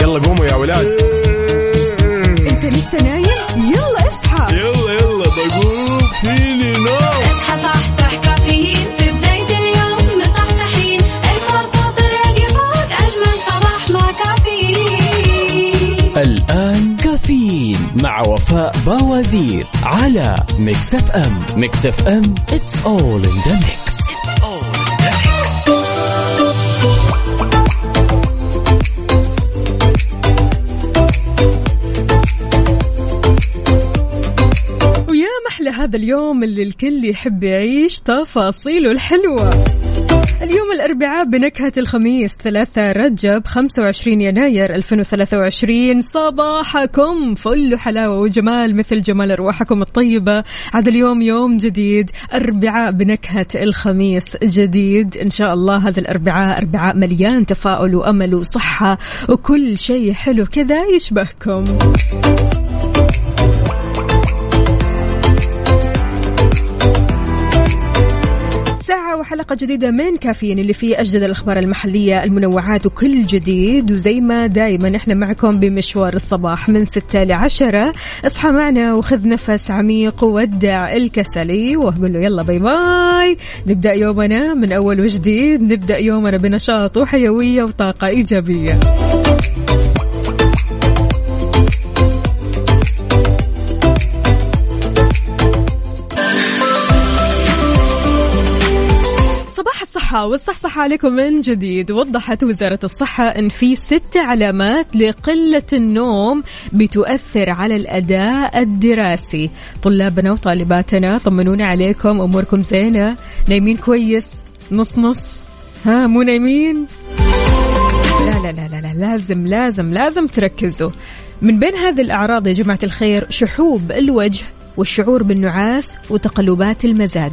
يلا قوموا يا ولاد. انت لسه نايم؟ يلا اصحى. يلا يلا بقوم. فيني نوم اصحى صحصح كافيين. في بداية اليوم مصحصحين ارفع صوت الراديو فوق أجمل صباح مع كافيين. الآن كافيين مع وفاء باوزير على ميكس أف أم. ميكس أف أم it's all in the mix. هذا اليوم اللي الكل يحب يعيش تفاصيله الحلوة. اليوم الأربعاء بنكهة الخميس 3 رجب 25 يناير 2023 صباحكم فل حلاوة وجمال مثل جمال أرواحكم الطيبة. عاد اليوم يوم جديد أربعاء بنكهة الخميس جديد. إن شاء الله هذا الأربعاء أربعاء مليان تفاؤل وأمل وصحة وكل شيء حلو كذا يشبهكم. ساعة وحلقة جديدة من كافيين اللي فيه أجدد الأخبار المحلية المنوعات وكل جديد. وزي ما دايما إحنا معكم بمشوار الصباح من ستة لعشرة. اصحى معنا وخذ نفس عميق وودع الكسلي وقول له يلا باي باي. نبدأ يومنا من أول وجديد. نبدأ يومنا بنشاط وحيوية وطاقة إيجابية. الصحة والصحصحة عليكم من جديد. وضحت وزارة الصحة أن في ست علامات لقلة النوم بتؤثر على الأداء الدراسي. طلابنا وطالباتنا طمنونا عليكم. أموركم زينة. نايمين كويس. نص نص. ها مو نايمين؟ لا لا لا لا, لا لازم لازم لازم تركزوا. من بين هذه الأعراض يا جماعة الخير شحوب الوجه والشعور بالنعاس وتقلبات المزاج.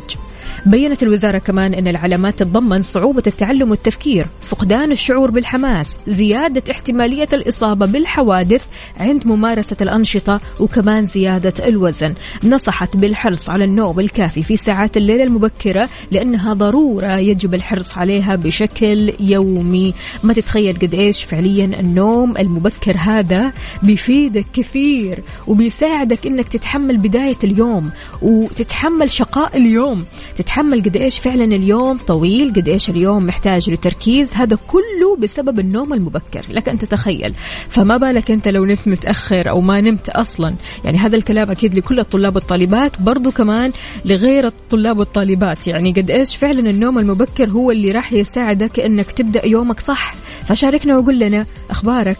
بينت الوزارة كمان أن العلامات تتضمن صعوبة التعلم والتفكير فقدان الشعور بالحماس زيادة احتمالية الإصابة بالحوادث عند ممارسة الأنشطة وكمان زيادة الوزن. نصحت بالحرص على النوم الكافي في ساعات الليل المبكرة لأنها ضرورة يجب الحرص عليها بشكل يومي. ما تتخيل قد إيش فعليا النوم المبكر هذا بيفيدك كثير وبيساعدك أنك تتحمل بداية اليوم وتتحمل شقاء اليوم. تتحمل قد إيش فعلا اليوم طويل قد إيش اليوم محتاج لتركيز هذا كله بسبب النوم المبكر. لك أن تتخيل. فما بالك أنت لو نمت متأخر أو ما نمت أصلا؟ يعني هذا الكلام أكيد لكل الطلاب والطالبات برضو كمان لغير الطلاب والطالبات. يعني قد إيش فعلا النوم المبكر هو اللي راح يساعدك أنك تبدأ يومك صح. فشاركنا وقول لنا أخبارك.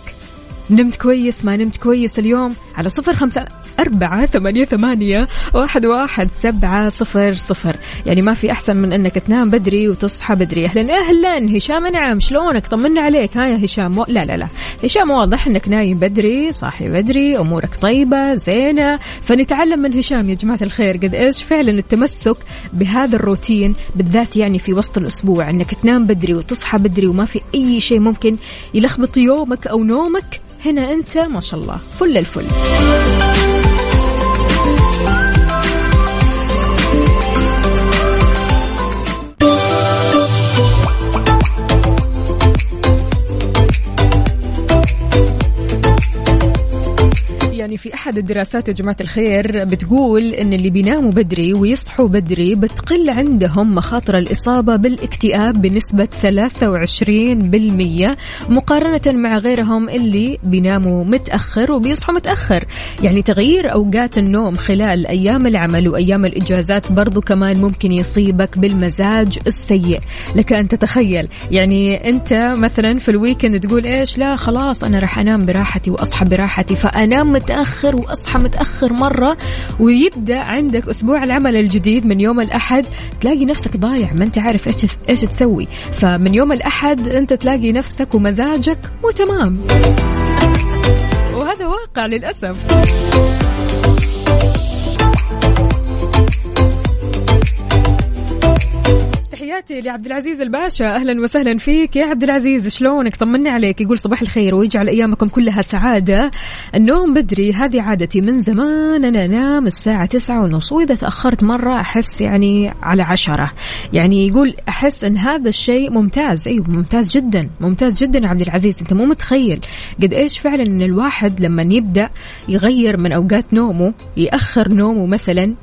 نمت كويس ما نمت كويس اليوم؟ على صفر خمسة أربعة ثمانية ثمانية واحد واحد سبعة صفر صفر. يعني ما في أحسن من أنك تنام بدري وتصحى بدري. أهلا أهلا هشام نعم. شلونك؟ طمنا عليك. ها يا هشام. و... لا لا لا. هشام واضح أنك نايم بدري صاحي بدري أمورك طيبة زينة. فنتعلم من هشام يا جماعة الخير. قد إيش فعلا التمسك بهذا الروتين بالذات يعني في وسط الأسبوع. أنك تنام بدري وتصحى بدري وما في أي شيء ممكن يلخبط يومك أو نومك. هنا أنت ما شاء الله فل الفل. يعني في أحد الدراسات يا جماعة الخير بتقول إن اللي بيناموا بدري ويصحوا بدري بتقل عندهم مخاطر الإصابة بالاكتئاب بنسبة 23% مقارنة مع غيرهم اللي بيناموا متأخر وبيصحوا متأخر. يعني تغيير أوقات النوم خلال أيام العمل وأيام الإجازات برضو كمان ممكن يصيبك بالمزاج السيء. لك أن تتخيل يعني أنت مثلا في الويكند تقول إيش؟ لا خلاص أنا راح أنام براحتي وأصحى براحتي فأنام متأخر وأصحى متأخر مرة ويبدأ عندك أسبوع العمل الجديد من يوم الأحد تلاقي نفسك ضايع ما أنت عارف إيش إيش تسوي. فمن يوم الأحد أنت تلاقي نفسك ومزاجك وتمام وهذا واقع للأسف. تحياتي لعبد العزيز الباشا. أهلا وسهلا فيك. يا عبد العزيز شلونك؟ طمني عليك. يقول صباح الخير ويجعل أيامكم كلها سعادة. النوم بدري. هذه عادتي من زمان. أنا أنام الساعة تسعة ونص. وإذا تأخرت مرة أحس يعني على عشرة. يعني يقول أحس أن هذا الشيء ممتاز. أيوه ممتاز جدا. ممتاز جدا يا عبد العزيز أنت مو متخيل قد إيش فعلا إن الواحد لما يبدأ يغير من أوقات نومه يأخر نومه مثلا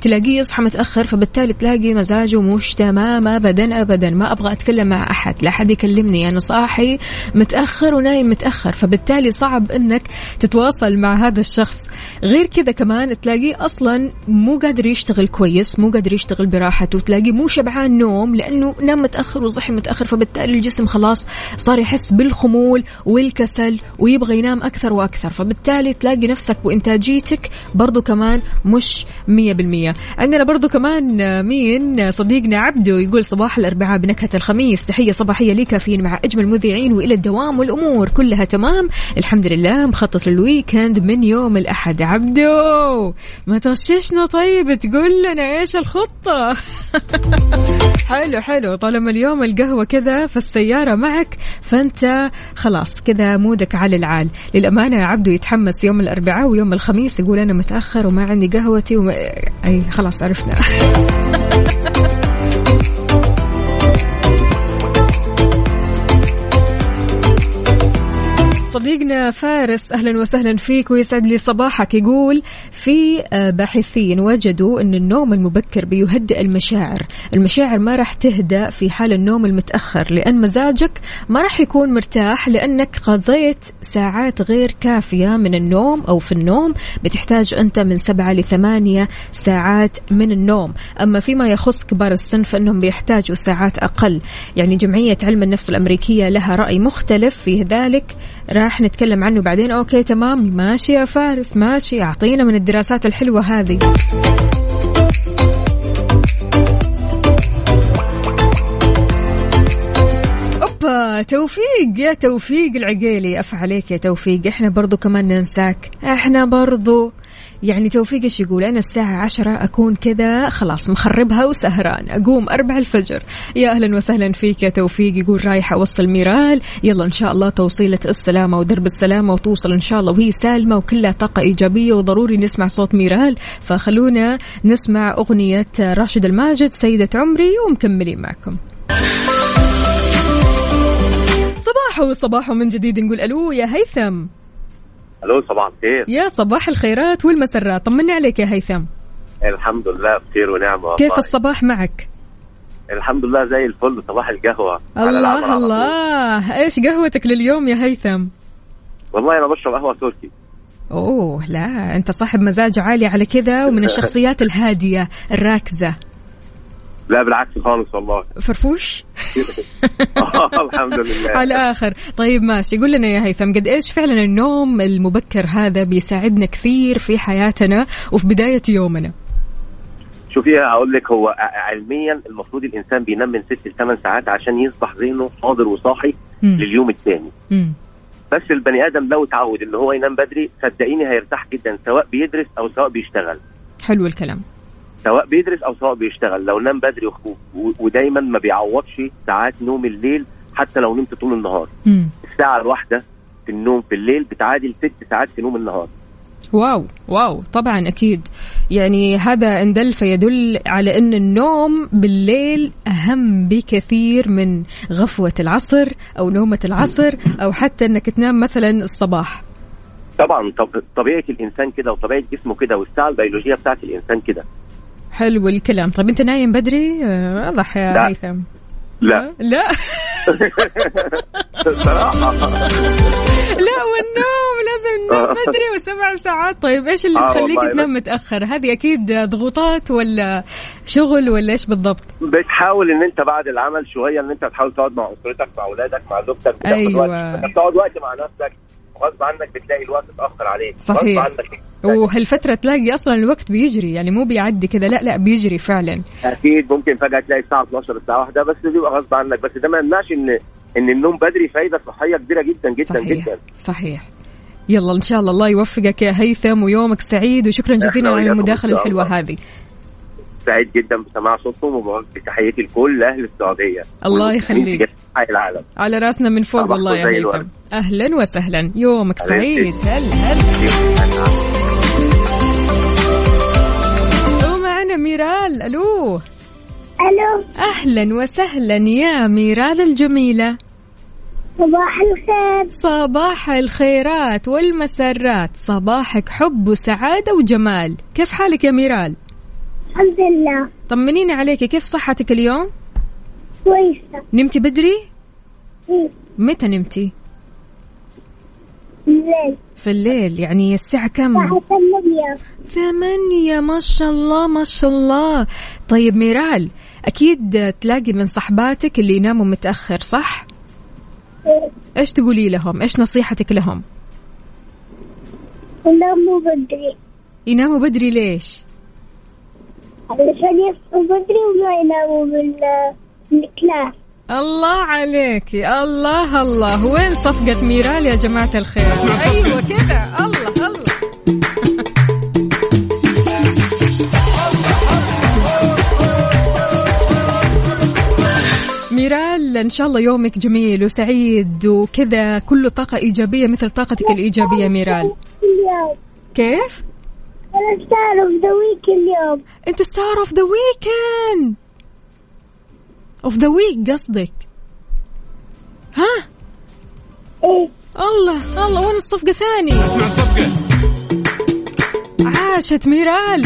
تلاقيه يصحى متأخر فبالتالي تلاقي مزاجه مش تمام ابدا ابدا. ما أبغى أتكلم مع أحد لا حد يكلمني أنا صاحي متأخر ونايم متأخر. فبالتالي صعب إنك تتواصل مع هذا الشخص. غير كذا كمان تلاقيه أصلا مو قادر يشتغل كويس مو قادر يشتغل براحته تلاقيه مو شبعان نوم لأنه نام متأخر وصحي متأخر. فبالتالي الجسم خلاص صار يحس بالخمول والكسل ويبغى ينام أكثر وأكثر. فبالتالي تلاقي نفسك وإنتاجيتك برضو كمان مش 100% عندنا برضو كمان آه، مين آه، صديقنا عبده يقول صباح الأربعاء بنكهة الخميس. تحية صباحية لي مع أجمل مذيعين وإلى الدوام والأمور كلها تمام. الحمد لله مخطط للويكند من يوم الأحد. عبده ما تغششنا طيب؟ تقول لنا إيش الخطة؟ حلو حلو. طالما اليوم القهوة كذا فالسيارة معك فأنت خلاص كذا مودك على العال. للأمانة عبده يتحمس يوم الأربعاء ويوم الخميس. يقول أنا متأخر وما عندي قهوتي وما... خلاص عرفنا صديقنا فارس أهلا وسهلا فيك ويسعد لي صباحك. يقول في آه، باحثين وجدوا إن النوم المبكر بيهدئ المشاعر، المشاعر ما راح تهدأ في حال النوم المتأخر لأن مزاجك ما راح يكون مرتاح لأنك قضيت ساعات غير كافية من النوم أو في النوم بتحتاج أنت من سبعة لثمانية ساعات من النوم، أما فيما يخص كبار السن فإنهم بيحتاجوا ساعات أقل، يعني جمعية علم النفس الأمريكية لها رأي مختلف في ذلك. راح نتكلم عنه بعدين. okay تمام. ماشي يا فارس ماشي. أعطينا من الدراسات الحلوة هذه. توفيق يا توفيق العقيلي. أف عليك يا توفيق. إحنا برضو كمان ننساك. إحنا برضو يعني توفيق إيش يقول؟ أنا الساعة عشرة أكون كذا خلاص مخربها وسهران أقوم أربع الفجر. يا أهلا وسهلا فيك يا توفيق يقول رايح أوصل ميرال. يلا إن شاء الله توصيلة السلامة ودرب السلامة وتوصل إن شاء الله. وهي سالمة وكلها طاقة إيجابية وضروري نسمع صوت ميرال. فخلونا نسمع أغنية راشد الماجد سيدة عمري ومكملين معكم. صباحو صباحو من جديد نقول ألو يا هيثم. ألو صباح الخير. يا صباح الخيرات والمسرات. طمني عليك يا هيثم. الحمد لله بخير ونعمة. كيف الصباح معك؟ الحمد لله زي الفل صباح القهوة. الله. الله. إيش قهوتك لليوم يا هيثم؟ والله أنا بشرب قهوة تركي. أوه لا أنت صاحب مزاج عالي على كذا ومن الشخصيات الهادية الراكزة. لا بالعكس خالص والله. فرفوش؟ الحمد لله. على الآخر طيب ماشي. قول لنا يا هيثم قد إيش فعلا النوم المبكر هذا بيساعدنا كثير في حياتنا وفي بداية يومنا؟ شوفي هقول لك هو علميا المفروض الإنسان بينام من ست لثمان ساعات عشان يصبح ذهنه حاضر وصاحي مم. لليوم الثاني. بس البني آدم لو اتعود إن هو ينام بدري صدقيني هيرتاح جدا سواء بيدرس أو سواء بيشتغل. حلو الكلام. سواء بيدرس أو سواء بيشتغل. لو نام بدري و- و- ودايما ما بيعوضش ساعات نوم الليل حتى لو نمت طول النهار. مم. الساعة الواحدة في النوم في الليل بتعادل ست ساعات في نوم النهار. wow wow طبعا أكيد. يعني هذا ان دل فيدل على إن النوم بالليل أهم بكثير من غفوة العصر أو نومة العصر أو حتى إنك تنام مثلا الصباح. طبعا طب طبيعة الإنسان كده وطبيعة جسمه كده والساعة البيولوجية بتاعت الإنسان كده. حلو الكلام. طيب أنت نايم بدري؟ آه، واضح يا. هيثم لا. لا؟ صراحة لا والنوم لازم ننام آه. بدري وسبع ساعات. طيب إيش اللي آه تخليك تنام بس. متأخر؟ هذه أكيد ضغوطات ولا شغل ولا إيش بالضبط؟ بتحاول إن أنت بعد العمل شوية إن أنت تحاول تقعد مع أسرتك مع أولادك مع زوجتك بتاخد أيوة. وقت. انت بتقعد وقت مع نفسك. غصب عنك بتلاقي الوقت اتأخر عليك. صحيح. غصب عنك وهالفترة تلاقي أصلا الوقت بيجري يعني مو بيعدي كذا لا لا بيجري فعلا. أكيد ممكن فجأة تلاقي الساعة 12 الساعة 1 بس بيبقى غصب عنك. بس ده ما يمنعش إن إن النوم بدري فايدة صحية كبيرة جدا جدا صحيح. جدا. صحيح. يلا إن شاء الله الله يوفقك يا هيثم ويومك سعيد وشكرا جزيلا على الحلوة الله. هذه. سعيد جدا بسماع صوتكم وبقول تحياتي لكل أهل السعودية. الله يخليك. العالم. على رأسنا من فوق والله يا هيثم. أهلا وسهلا. يومك. سعيد. هلا هلا. ومعنا ميرال. ألو. ألو. أهلا وسهلا يا ميرال الجميلة. صباح الخير. صباح الخيرات والمسرات. صباحك حب وسعادة وجمال. كيف حالك يا ميرال؟ الحمد لله. طمنيني عليك كيف صحتك اليوم؟ كويسة. نمتي بدري؟ إيه، متى نمتي؟ الليل. في الليل يعني الساعة كم؟ الساعة ثمانية. ثمانية ما شاء الله ما شاء الله. طيب ميرال أكيد تلاقي من صحباتك اللي يناموا متأخر صح؟ إيه، إيش تقولي لهم؟ إيش نصيحتك لهم؟ يناموا بدري. يناموا بدري ليش؟ علشان يصحوا بدري وما يناموا بال بال class الله عليك. الله الله. وين صفقة ميرال يا جماعة الخير؟ أيوة كذا الله الله. ميرال إن شاء الله يومك جميل وسعيد وكذا كله طاقة إيجابية مثل طاقتك الإيجابية ميرال. كيف؟ أنا تعرف ذويك اليوم. انت star of the weekend of the week قصدك. ها؟ إيه. الله الله وين الصفقة ثاني؟ اسمع الصفقة. عاشت ميرال.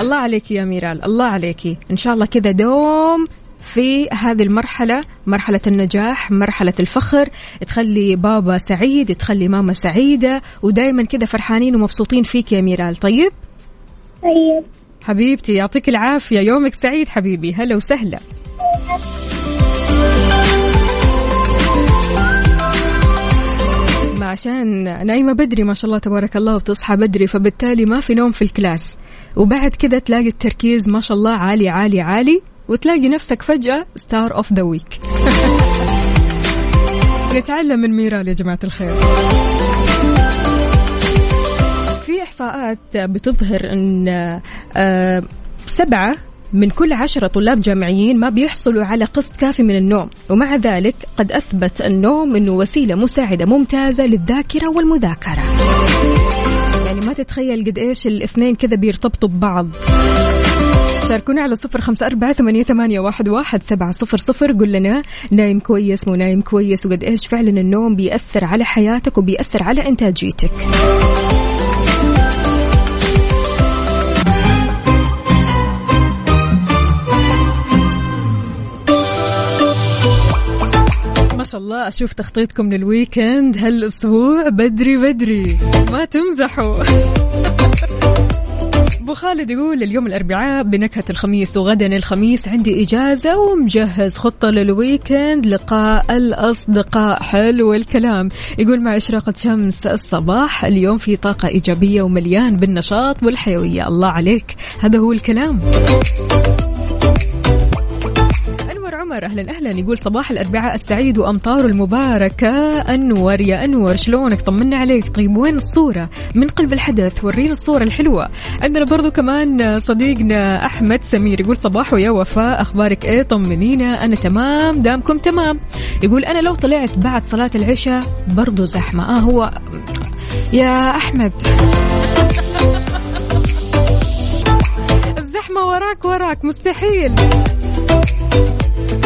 الله عليك يا ميرال الله عليك. إن شاء الله كذا دوم في هذه المرحلة مرحلة النجاح مرحلة الفخر تخلي بابا سعيد تخلي ماما سعيدة ودايما كذا فرحانين ومبسوطين فيك يا ميرال. طيب؟ طيب. حبيبتي يعطيك العافية. يومك سعيد حبيبي. هلا وسهلا. ما عشان نايمة بدري ما شاء الله تبارك الله وتصحى بدري فبالتالي ما في نوم في ال class. وبعد كذا تلاقي التركيز ما شاء الله عالي عالي عالي. وتلاقي نفسك فجأة star of the week نتعلم من ميرال يا جماعة الخير. في إحصاءات بتظهر أن آه، سبعة من كل عشرة طلاب جامعيين ما بيحصلوا على قسط كافي من النوم ومع ذلك قد أثبت النوم أنه وسيلة مساعدة ممتازة للذاكرة والمذاكرة. يعني ما تتخيل قد إيش الاثنين كذا بيرتبطوا ببعض. شاركونا على صفر خمسة أربعة ثمانية, ثمانية واحد, واحد سبعة صفر صفر. قل لنا نايم كويس مو نايم كويس وقد إيش فعلا النوم بيأثر على حياتك وبيأثر على إنتاجيتك. ما شاء الله أشوف تخطيطكم للويكند هالأسبوع بدري بدري. ما تمزحوا. ابو خالد يقول اليوم الأربعاء بنكهة الخميس وغدا الخميس عندي إجازة ومجهز خطة للويكند لقاء الأصدقاء. حلو الكلام. يقول مع إشراقة شمس الصباح اليوم في طاقة إيجابية ومليان بالنشاط والحيوية. الله عليك. هذا هو الكلام. عمر. أهلا أهلا. يقول صباح الأربعاء السعيد وامطاره المباركة. أنور يا أنور شلونك؟ طمنا عليك. طيب وين الصورة؟ من قلب الحدث ورينا الصورة الحلوة. عندنا برضو كمان صديقنا أحمد سمير يقول صباح يا وفاء. أخبارك إيه؟ طمنينا. أنا تمام. دامكم تمام. يقول أنا لو طلعت بعد صلاة العشاء برضو زحمة. آه هو يا أحمد. الزحمة وراك وراك. مستحيل.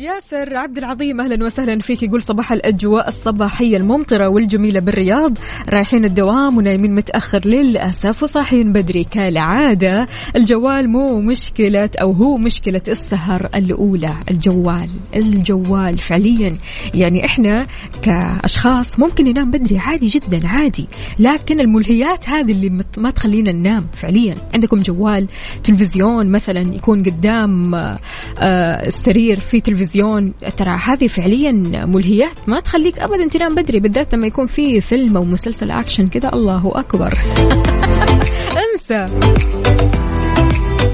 ياسر عبد العظيم أهلا وسهلا فيك. يقول صباح الأجواء الصباحية الممطرة والجميلة بالرياض. رايحين الدوام ونايمين متأخر للأسف وصاحيين بدري كالعادة. الجوال مو مشكلة أو هو مشكلة السهر الأولى. الجوال الجوال فعليا. يعني إحنا كأشخاص ممكن ننام بدري عادي جدا عادي. لكن الملهيات هذه اللي ما تخلينا ننام فعليا. عندكم جوال تلفزيون مثلا يكون قدام آه، السرير في تلفزيون ترى هذه فعليا ملهيات ما تخليك ابدا تنام بدري بالذات لما يكون في فيلم أو مسلسل أكشن كذا. الله أكبر. انسى.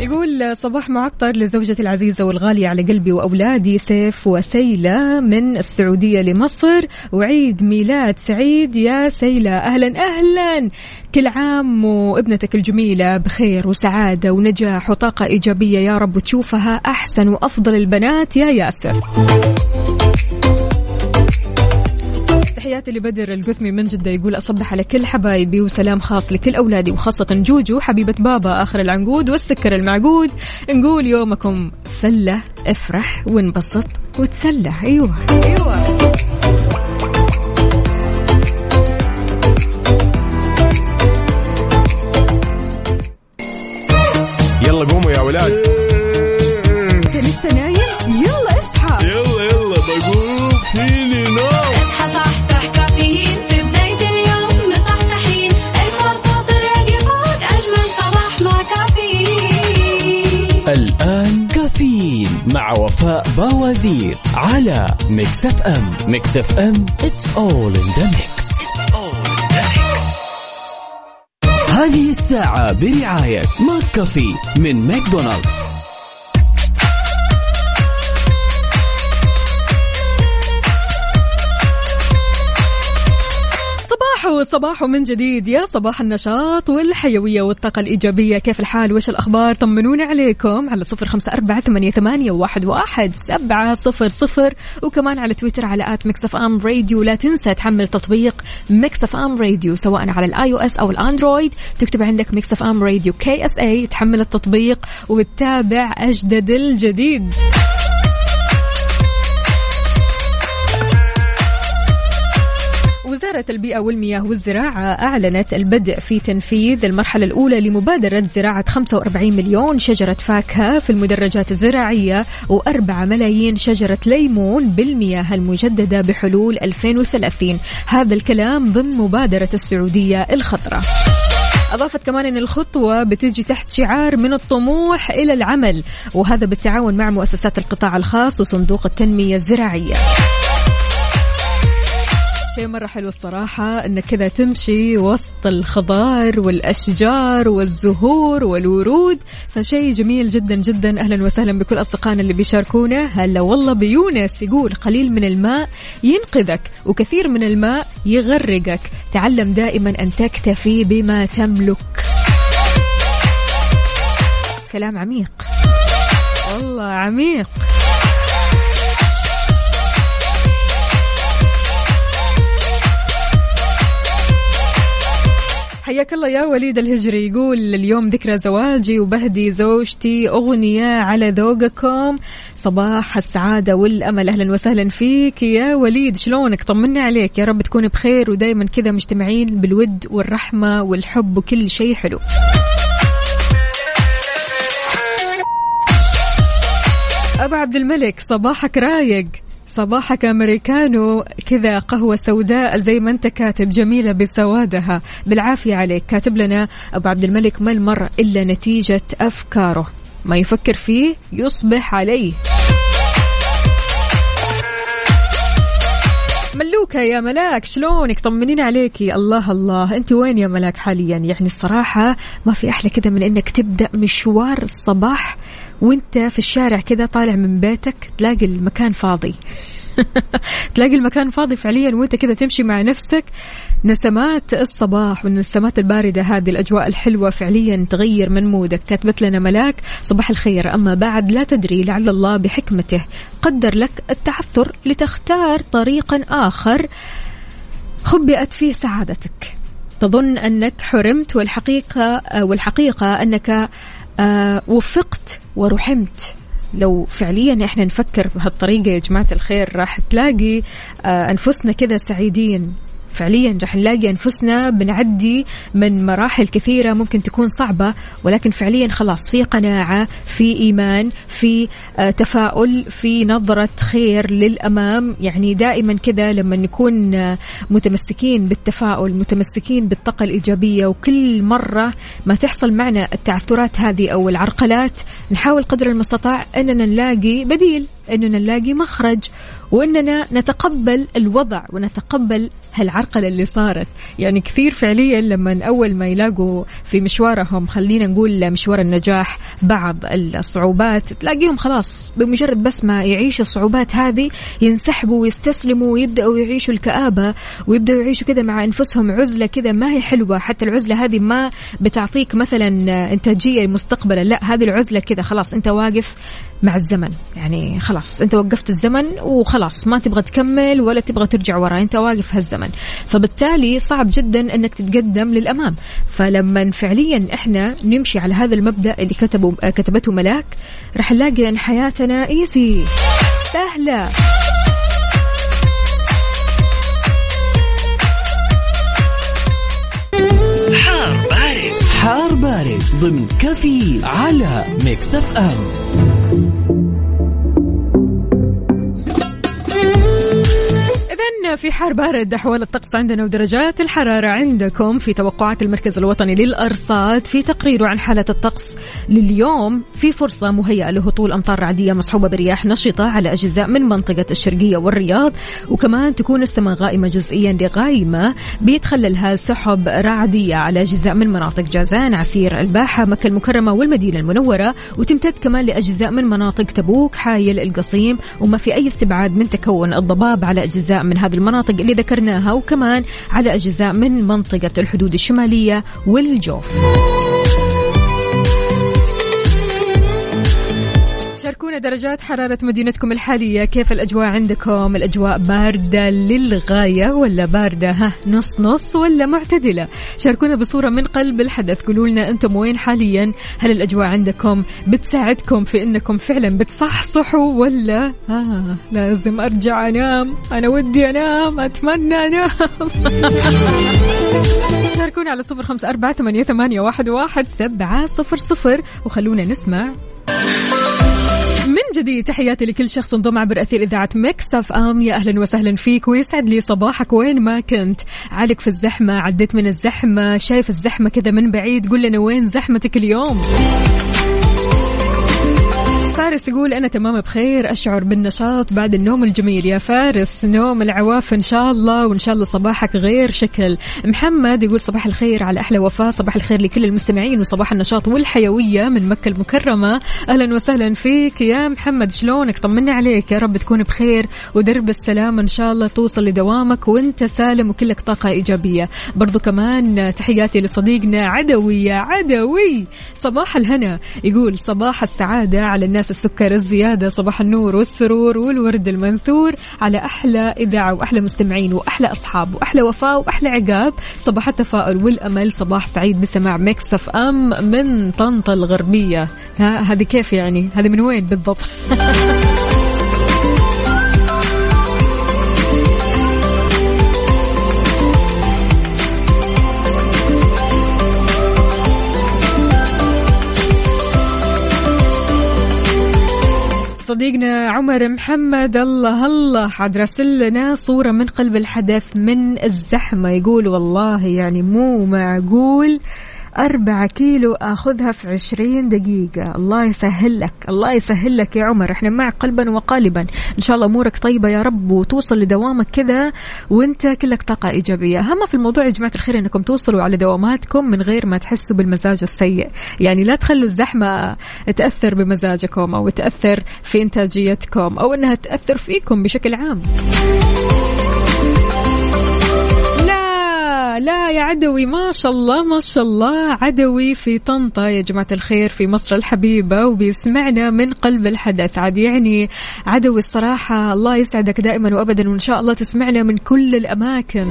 يقول صباح معطر لزوجتي العزيزة والغالية على قلبي وأولادي سيف وسيلة من السعودية لمصر. وعيد ميلاد سعيد يا سيلة أهلا أهلا. كل عام وابنتك الجميلة بخير وسعادة ونجاح وطاقة إيجابية يا رب وتشوفها أحسن وأفضل البنات يا ياسر. تحياتي لبدر القثمي من جدة يقول أصبح على كل حبايبي وسلام خاص لكل أولادي وخاصة جوجو حبيبة بابا آخر العنقود والسكر المعقود. نقول يومكم فلة افرح وانبسط وتسلى. أيوة. أيوة. يلا قوموا يا ولاد. كافيين مع وفاء باوزير على ميكس اف ام ميكس اف ام it's all in the mix. هذه الساعة برعاية ماك كافي من ماكدونالدز. صباحو صباحو من جديد يا صباح النشاط والحيوية والطاقة الإيجابية. كيف الحال؟ وش الأخبار؟ طمنوني عليكم على صفر خمسة أربعة ثمانية, واحد, واحد سبعة صفر صفر. وكمان على تويتر على at Mix FM Radio. لا تنسى تحمل تطبيق Mix FM Radio سواء على ال iOS أو الأندرويد تكتب عندك Mix FM Radio KSA تحمل التطبيق وتتابع أجدد الجديد. وزارة البيئة والمياه والزراعة أعلنت البدء في تنفيذ المرحلة الأولى لمبادرة زراعة 45 مليون شجرة فاكهة في المدرجات الزراعية و4 ملايين شجرة ليمون بالمياه المجددة بحلول 2030 هذا الكلام ضمن مبادرة السعودية الخضراء. أضافت كمان أن الخطوة بتجي تحت شعار من الطموح إلى العمل وهذا بالتعاون مع مؤسسات القطاع الخاص وصندوق التنمية الزراعية. شيء مرة حلو الصراحة إنك كذا تمشي وسط الخضار والأشجار والزهور والورود فشيء جميل جدا جدا. أهلا وسهلا بكل أصدقائنا اللي بيشاركونا. هلا والله بيونس يقول قليل من الماء ينقذك وكثير من الماء يغرقك. تعلم دائما أن تكتفي بما تملك. كلام عميق. والله عميق. حياك الله يا وليد الهجري. يقول اليوم ذكرى زواجي وبهدي زوجتي أغنية على ذوقكم. صباح السعادة والأمل. أهلا وسهلا فيك يا وليد. شلونك؟ طمني عليك. يا رب تكون بخير ودايما كذا مجتمعين بالود والرحمة والحب وكل شيء حلو. أبو عبد الملك صباحك رايق. صباحك أمريكانو كذا قهوة سوداء زي ما أنت كاتب جميلة بسوادها. بالعافية عليك. كاتب لنا أبو عبد الملك ما المر إلا نتيجة أفكاره. ما يفكر فيه يصبح عليه. ملوكة يا ملاك شلونك؟ طمنين عليكي الله الله. أنت وين يا ملاك حاليا؟ يعني الصراحة ما في أحلى كذا من إنك تبدأ مشوار الصباح وانت في الشارع كذا طالع من بيتك تلاقي المكان فاضي. تلاقي المكان فاضي فعليا وانت كذا تمشي مع نفسك. نسمات الصباح والنسمات الباردة هذه الأجواء الحلوة فعليا تغير من مودك. كاتبت لنا ملاك صباح الخير. أما بعد لا تدري لعل الله بحكمته. قدر لك التعثر لتختار طريقا آخر خبئت فيه سعادتك. تظن أنك حرمت والحقيقة والحقيقة أنك آه، وفقت ورحمت. لو فعليا إحنا نفكر بهالطريقة يا جماعة الخير راح تلاقي آه، أنفسنا كذا سعيدين. فعليا راح نلاقي أنفسنا بنعدي من مراحل كثيرة ممكن تكون صعبة ولكن فعليا خلاص في قناعة في إيمان في آه، تفاؤل في نظرة خير للأمام. يعني دائما كذا لما نكون آه، متمسكين بالتفاؤل متمسكين بالطاقة الإيجابية وكل مرة ما تحصل معنا التعثرات هذه أو العرقلات نحاول قدر المستطاع أننا نلاقي بديل أننا نلاقي مخرج وأننا نتقبل الوضع ونتقبل هالعرقلة اللي صارت. يعني كثير فعليا لما أول ما يلاقوا في مشوارهم خلينا نقول مشوار النجاح بعض الصعوبات تلاقيهم خلاص بمجرد بس ما يعيشوا الصعوبات هذه ينسحبوا ويستسلموا ويبدأوا يعيشوا الكآبة ويبدأوا يعيشوا كذا مع أنفسهم عزلة كذا ما هي حلوة. حتى العزلة هذه ما بتعطيك مثلا إنتاجية مستقبلا لا هذه العزلة كذا خلاص أنت واقف مع الزمن. يعني خلاص أنت وقفت الزمن وخلاص ما تبغى تكمل ولا تبغى ترجع ورا أنت واقف هالزمن. فبالتالي صعب جدا أنك تتقدم للأمام. فلما فعليا إحنا نمشي على هذا المبدأ اللي كتبه كتبته ملاك راح نلاقي أن حياتنا إيزي سهلة. حار ضمن كفي على Mix FM. في حار بارد أحوال الطقس عندنا ودرجات الحرارة عندكم. في توقعات المركز الوطني للأرصاد في تقريره عن حالة الطقس لليوم. في فرصة مهيئة لهطول أمطار رعدية مصحوبة برياح نشطة على أجزاء من منطقة الشرقية والرياض. وكمان تكون السماء غائمة جزئيا لغايمة بيتخللها سحب رعدية على أجزاء من مناطق جازان عسير الباحة مكة المكرمة والمدينة المنورة. وتمتد كمان لأجزاء من مناطق تبوك حايل القصيم. وما في أي استبعاد من تكون الضباب على أجزاء من هذه المناطق اللي ذكرناها وكمان على أجزاء من منطقة الحدود الشمالية والجوف. شاركونا درجات حرارة مدينتكم الحالية. كيف الأجواء عندكم؟ الأجواء باردة للغاية ولا باردة؟ ها نص نص ولا معتدلة؟ شاركونا بصورة من قلب الحدث. قولوا لنا أنتم وين حاليا؟ هل الأجواء عندكم بتساعدكم في أنكم فعلا بتصحصحوا ولا؟ آه لازم أرجع أنام. أنا ودي أنام. أتمنى أنام. شاركونا على صفر خمسة أربعة ثمانية, واحد سبعة صفر صفر. وخلونا نسمع. من جديد. تحياتي لكل شخص انضم عبر أثير إذاعة Mix FM. يا أهلا وسهلا فيك. ويسعد لي صباحك. وين ما كنت. عالق في الزحمة. عديت من الزحمة. شايف الزحمة كذا من بعيد. قول لنا وين زحمتك اليوم. فارس يقول أنا تمام بخير أشعر بالنشاط بعد النوم الجميل. يا فارس نوم العواف إن شاء الله وإن شاء الله صباحك غير شكل. محمد يقول صباح الخير على أحلى وفاء صباح الخير لكل المستمعين وصباح النشاط والحيوية من مكة المكرمة. أهلا وسهلا فيك يا محمد شلونك؟ طمني عليك يا رب تكون بخير ودرب السلام إن شاء الله توصل لدوامك وأنت سالم وكلك طاقة إيجابية. برضو كمان تحياتي لصديقنا عدوي يا عدوي صباح الهنا. يقول صباح السعادة على الناس السكر الزيادة صباح النور والسرور والورد المنثور على أحلى إذاعة وأحلى مستمعين وأحلى أصحاب وأحلى وفاء وأحلى عقاب. صباح التفاؤل والأمل صباح سعيد بسماع Mix FM من طنطا الغربية. هذه كيف يعني؟ هذه من وين بالضبط؟ صديقنا عمر محمد الله الله عاد راسل لنا صورة من قلب الحدث من الزحمة. يقول والله يعني مو معقول أربعة كيلو أخذها في عشرين دقيقة. الله يسهل لك الله يسهل لك يا عمر. إحنا معك قلبا وقالبا. إن شاء الله أمورك طيبة يا رب وتوصل لدوامك كذا وأنت كلك طاقة إيجابية. أهم في الموضوع يا جماعة الخير أنكم توصلوا على دواماتكم من غير ما تحسوا بالمزاج السيء. يعني لا تخلوا الزحمة تأثر بمزاجكم أو تأثر في إنتاجيتكم أو أنها تأثر فيكم بشكل عام. لا يا عدوي ما شاء الله ما شاء الله. عدوي في طنطا يا جماعة الخير في مصر الحبيبة وبيسمعنا من قلب الحدث. عاد يعني عدوي الصراحة الله يسعدك دائما وأبدا وإن شاء الله تسمعنا من كل الأماكن.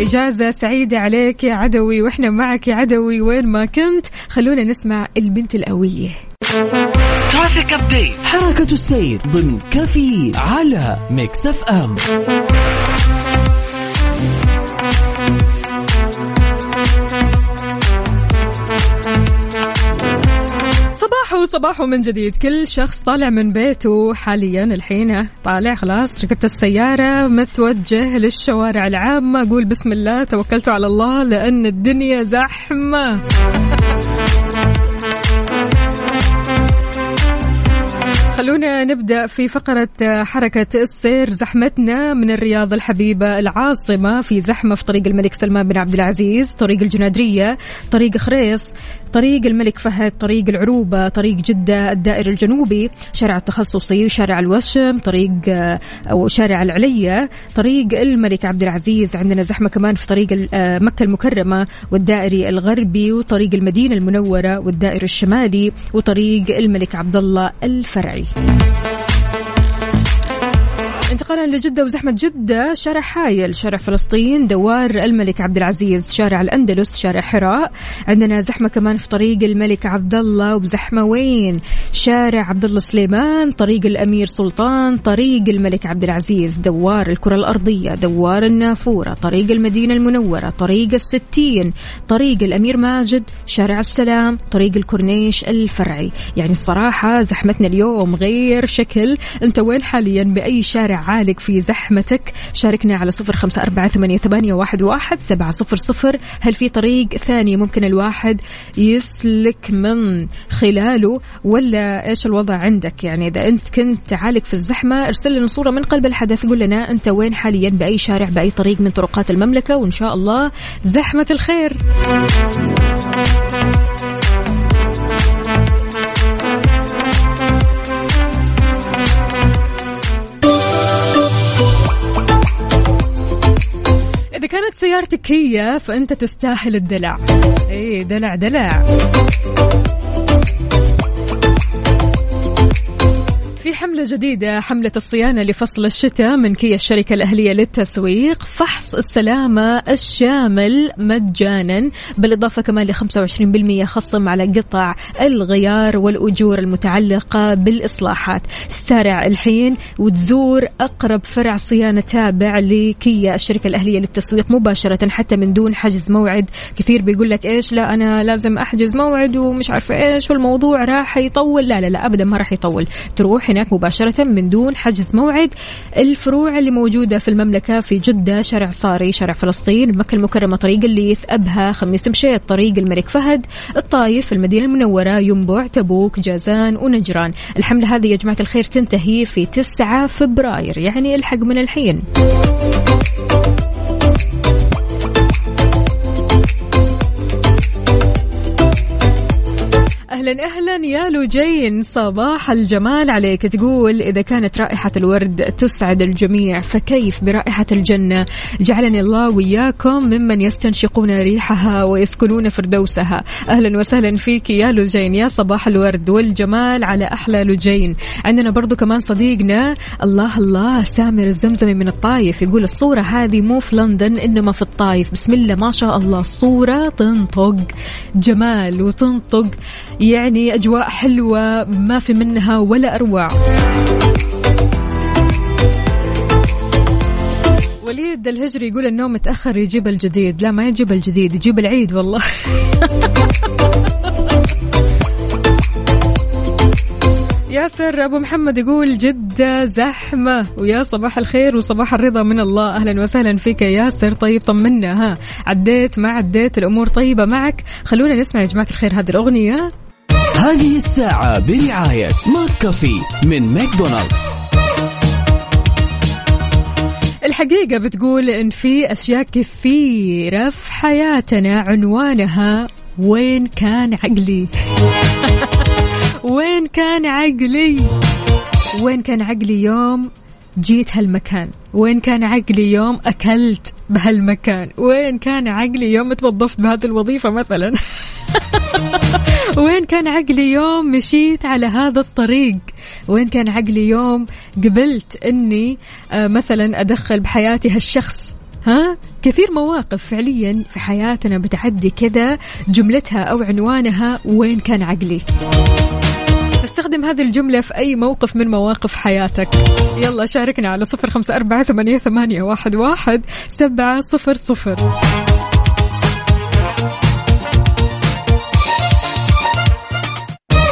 إجازة سعيدة عليك يا عدوي وإحنا معك يا عدوي. وين ما كنت خلونا نسمع البنت القوية. traffic حركة السير ضمن كفي على Mix FM. صباحو من جديد. كل شخص طالع من بيته حاليا الحين. طالع خلاص ركبت السيارة متوجه للشوارع العامة. قول بسم الله توكلت على الله لأن الدنيا زحمة. خلونا نبدأ في فقرة حركة السير. زحمتنا من الرياض الحبيبة العاصمة. في زحمة في طريق الملك سلمان بن عبد العزيز طريق الجنادرية طريق خريص. طريق الملك فهد طريق العروبة طريق جدة الدائر الجنوبي شارع التخصصي شارع الوشم طريق أو شارع العلية طريق الملك عبد العزيز عندنا زحمة كمان في طريق ال- مكة المكرمة والدائري الغربي وطريق المدينة المنورة والدائر الشمالي وطريق الملك عبد الله الفرعي. انتقالا لجدة وزحمة جدة شارع حايل شارع فلسطين دوار الملك عبد العزيز شارع الأندلس شارع حراء. عندنا زحمة كمان في طريق الملك عبد الله وبزحمة وين؟ شارع عبد الله سليمان طريق الأمير سلطان طريق الملك عبد العزيز دوار الكرة الأرضية دوار النافورة طريق المدينة المنورة طريق الستين طريق الأمير ماجد شارع السلام طريق الكورنيش الفرعي. يعني الصراحة زحمتنا اليوم غير شكل. أنت وين حاليا؟ بأي شارع؟ عالق في زحمتك. شاركنا على صفر خمسة أربعة ثمانية, واحد سبعة صفر صفر. هل في طريق ثاني ممكن الواحد يسلك من خلاله؟ ولا إيش الوضع عندك؟ يعني إذا أنت كنت عالق في الزحمة أرسل لنا صورة من قلب الحدث. قول لنا أنت وين حاليا؟ بأي شارع بأي طريق من طرقات المملكة؟ وإن شاء الله زحمة الخير. إذا كانت سيارتك هي فأنت تستاهل الدلع. إيه دلع دلع. في حملة جديدة حملة الصيانة لفصل الشتاء من كيا الشركة الأهلية للتسويق. فحص السلامة الشامل مجانا بالإضافة كمان ل 25% خصم على قطع الغيار والأجور المتعلقة بالإصلاحات. سارع الحين وتزور أقرب فرع صيانة تابع لكيا الشركة الأهلية للتسويق مباشرة حتى من دون حجز موعد. كثير بيقول لك إيش؟ لا أنا لازم أحجز موعد ومش عارفة إيش والموضوع راح يطول. لا لا لا أبدا ما راح يطول. تروح هناك مباشرة من دون حجز موعد الفروع اللي موجودة في المملكة في جدة شارع صاري شارع فلسطين مكة المكرمة طريق الليث أبها خميس مشيط طريق الملك فهد الطايف المدينة المنورة ينبع تبوك جازان ونجران. الحملة هذه يا جماعة الخير تنتهي في 9 فبراير يعني الحق من الحين. أهلا أهلا. يا لوجين صباح الجمال عليك. تقول إذا كانت رائحة الورد تسعد الجميع فكيف برائحة الجنة؟ جعلني الله وياكم ممن يستنشقون ريحها ويسكنون فردوسها. أهلا وسهلا فيك يا لوجين يا صباح الورد والجمال على أحلى لوجين عندنا برضو كمان صديقنا الله الله سامر الزمزمي من الطايف. يقول الصورة هذه مو في لندن إنما في الطايف. بسم الله ما شاء الله الصورة تنطق. جمال وتنطق. يعني أجواء حلوة ما في منها ولا أروع. وليد الهجري يقول النوم متأخر يجيب الجديد. لا ما يجيب الجديد يجيب العيد والله. ياسر أبو محمد يقول جدة زحمة ويا صباح الخير وصباح الرضا من الله. أهلا وسهلا فيك يا ياسر. طيب طمنا ها. عديت ما عديت الأمور طيبة معك. خلونا نسمع يا جماعة الخير هذه الأغنية. هذه الساعة برعاية McCafé من ماكدونالدز. الحقيقة بتقول إن في أشياء كثيرة في حياتنا عنوانها وين كان عقلي؟ وين كان عقلي؟ وين كان عقلي يوم جيت هالمكان. وين كان عقلي يوم أكلت بهالمكان؟ وين كان عقلي يوم توظفت بهذه الوظيفة مثلا؟ وين كان عقلي يوم مشيت على هذا الطريق؟ وين كان عقلي يوم قبلت إني آه، مثلا أدخل بحياتي هالشخص؟ ها؟ كثير مواقف فعليا في حياتنا بتعدي كذا جملتها أو عنوانها وين كان عقلي. استخدم هذه الجملة في أي موقف من مواقف حياتك. يلا شاركنا على صفر خمسة أربعة ثمانية, ثمانية واحد, واحد سبعة صفر صفر.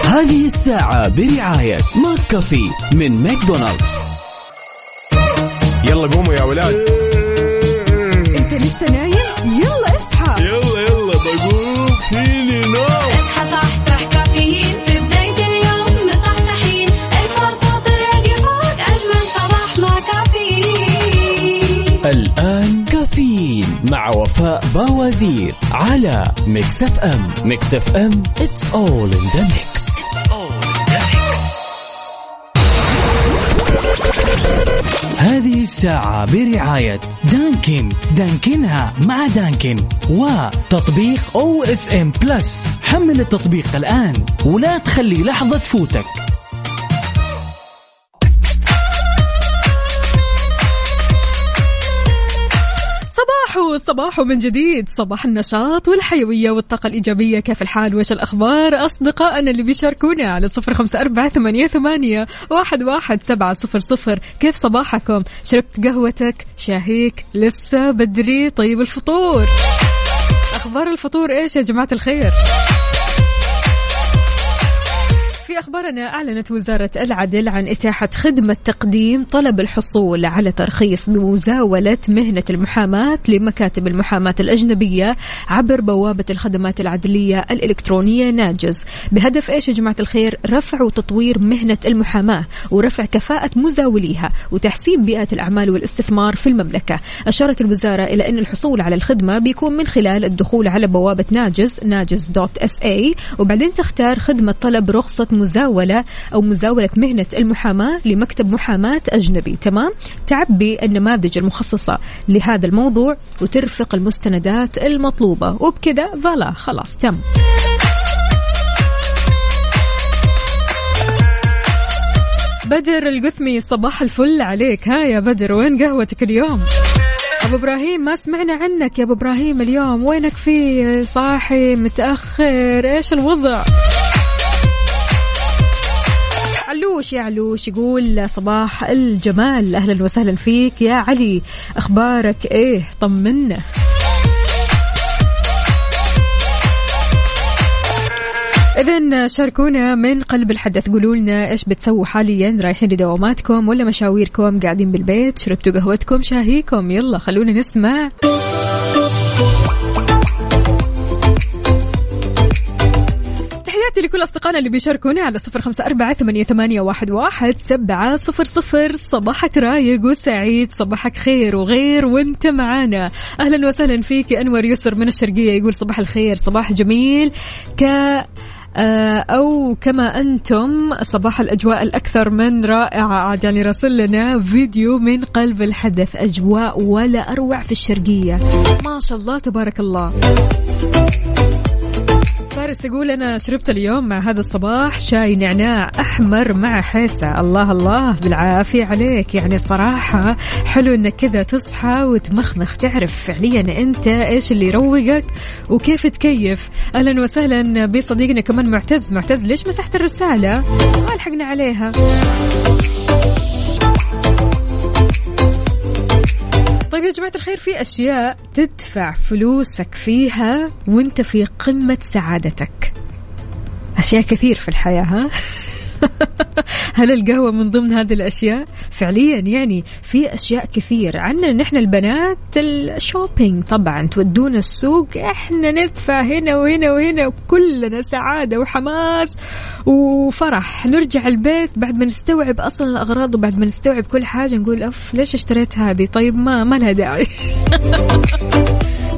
هذه الساعة برعاية McCafé من ماكدونالدز. يلا قوموا يا ولاد. أنت لسه نايم؟ يلا اصحى. يلا يلا بقوم. فيني باوزير على Mix FM Mix FM it's all in the mix. هذه الساعة برعاية Dunkin'. دانكنها مع Dunkin'. وتطبيق OSM Plus حمل التطبيق الآن ولا تخلي لحظة تفوتك. صباحو صباحو من جديد. صباح النشاط والحيوية والطاقة الإيجابية. كيف الحال؟ وش الأخبار؟ أصدقائنا اللي بيشاركونا على صفر خمسة أربعة ثمانية, ثمانية واحد, واحد سبعة صفر صفر. كيف صباحكم؟ شربت قهوتك؟ شاهيك؟ لسه بدري؟ طيب الفطور. أخبار الفطور إيش يا جماعة الخير؟ في أخبارنا أعلنت وزارة العدل عن إتاحة خدمة تقديم طلب الحصول على ترخيص بمزاولة مهنة المحاماة لمكاتب المحاماة الأجنبية عبر بوابة الخدمات العدلية الإلكترونية ناجز. بهدف إيش يا جماعة الخير؟ رفع وتطوير مهنة المحاماة ورفع كفاءة مزاوليها وتحسين بيئة الأعمال والاستثمار في المملكة. أشارت الوزارة إلى أن الحصول على الخدمة بيكون من خلال الدخول على بوابة ناجز ناجز دوت إس اي وبعدين تختار خدمة طلب رخصة مزاولة أو مزاولة مهنة المحاماة لمكتب محاماة أجنبي. تمام؟ تعبي النماذج المخصصة لهذا الموضوع وترفق المستندات المطلوبة. وبكذا فلا خلاص تم. بدر القثمي صباح الفل عليك. ها يا بدر وين قهوتك اليوم؟ أبو إبراهيم ما سمعنا عنك يا أبو إبراهيم اليوم. وينك في صاحي متأخر؟ إيش الوضع؟ علوش يا علوش يقول؟ صباح الجمال. أهلا وسهلا فيك يا علي. أخبارك إيه؟ طمنا إذا شاركونا من قلب الحدث. قولوا لنا إيش بتسووا حاليا؟ رايحين لدواماتكم ولا مشاويركم؟ قاعدين بالبيت؟ شربتوا قهوتكم؟ شاهيكم. يلا خلونا نسمع. تحياتي لكل أصدقائنا اللي بيشاركونا على صفر خمسة أربعة ثمانية, واحد, سبعة صفر صفر. صباحك رايق وسعيد صباحك خير وغير وانت معانا. أهلا وسهلا فيك أنور يسر من الشرقية يقول صباح الخير صباح جميل. ك آه، أو كما أنتم صباح الأجواء الأكثر من رائعة. عاد يعني راسل لنا فيديو من قلب الحدث أجواء ولا أروع في الشرقية. ما شاء الله تبارك الله. فارس يقول أنا شربت اليوم مع هذا الصباح شاي نعناع أحمر مع حيسة الله الله بالعافية عليك. يعني صراحة حلو أنك كذا تصحى وتمخمخ. تعرف فعليا أنت إيش اللي يروقك وكيف تكيف. أهلا وسهلا بصديقنا كمان معتز. معتز ليش مسحت الرسالة؟ ما لحقنا عليها. طيب يا جماعة الخير في أشياء تدفع فلوسك فيها وأنت في قمة سعادتك. أشياء كثير في الحياة ها؟ هل القهوة من ضمن هذه الأشياء؟ فعليا يعني في أشياء كثير. عنا نحن البنات ال shopping طبعا تودونا السوق إحنا ندفع هنا وهنا وهنا كلنا سعادة وحماس وفرح. نرجع البيت بعد ما نستوعب أصلا الأغراض وبعد ما نستوعب كل حاجة نقول أف ليش اشتريت هذه؟ طيب ما ما لها داعي.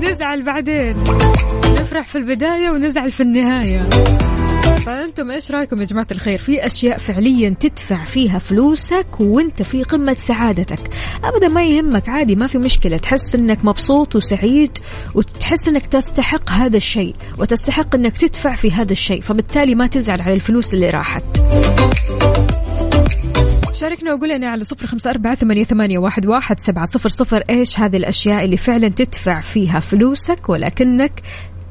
نزعل بعدين. نفرح في البداية ونزعل في النهاية. فأنتم إيش رأيكم يا جماعة الخير؟ في أشياء فعليا تدفع فيها فلوسك وأنت في قمة سعادتك. ابدا ما يهمك عادي ما في مشكلة. تحس إنك مبسوط وسعيد وتحس إنك تستحق هذا الشيء وتستحق إنك تدفع في هذا الشيء فبالتالي ما تزعل على الفلوس اللي راحت. شاركنا وقول لنا على صفر خمسة أربعة ثمانية, ثمانية واحد, واحد سبعة صفر صفر إيش هذه الأشياء اللي فعلا تدفع فيها فلوسك ولكنك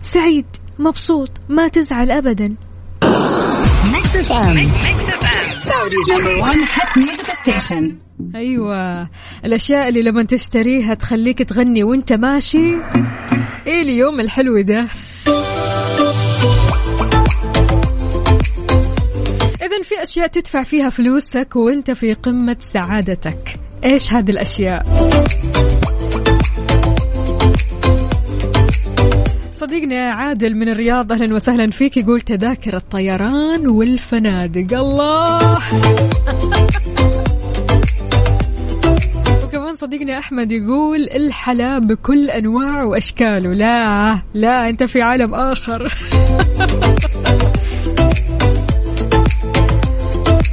سعيد مبسوط ما تزعل أبدا. أيوه. الأشياء اللي لما تشتريها تخليك تغني وأنت ماشي. إيه اليوم الحلو ده؟ اذا في أشياء تدفع فيها فلوسك وأنت في قمة سعادتك. إيش هذه الأشياء؟ صديقنا عادل من الرياض أهلا وسهلا فيك يقول تذاكر الطيران والفنادق. الله! وكمان صديقنا أحمد يقول الحلا بكل انواع وأشكاله. لا لا أنت في عالم آخر.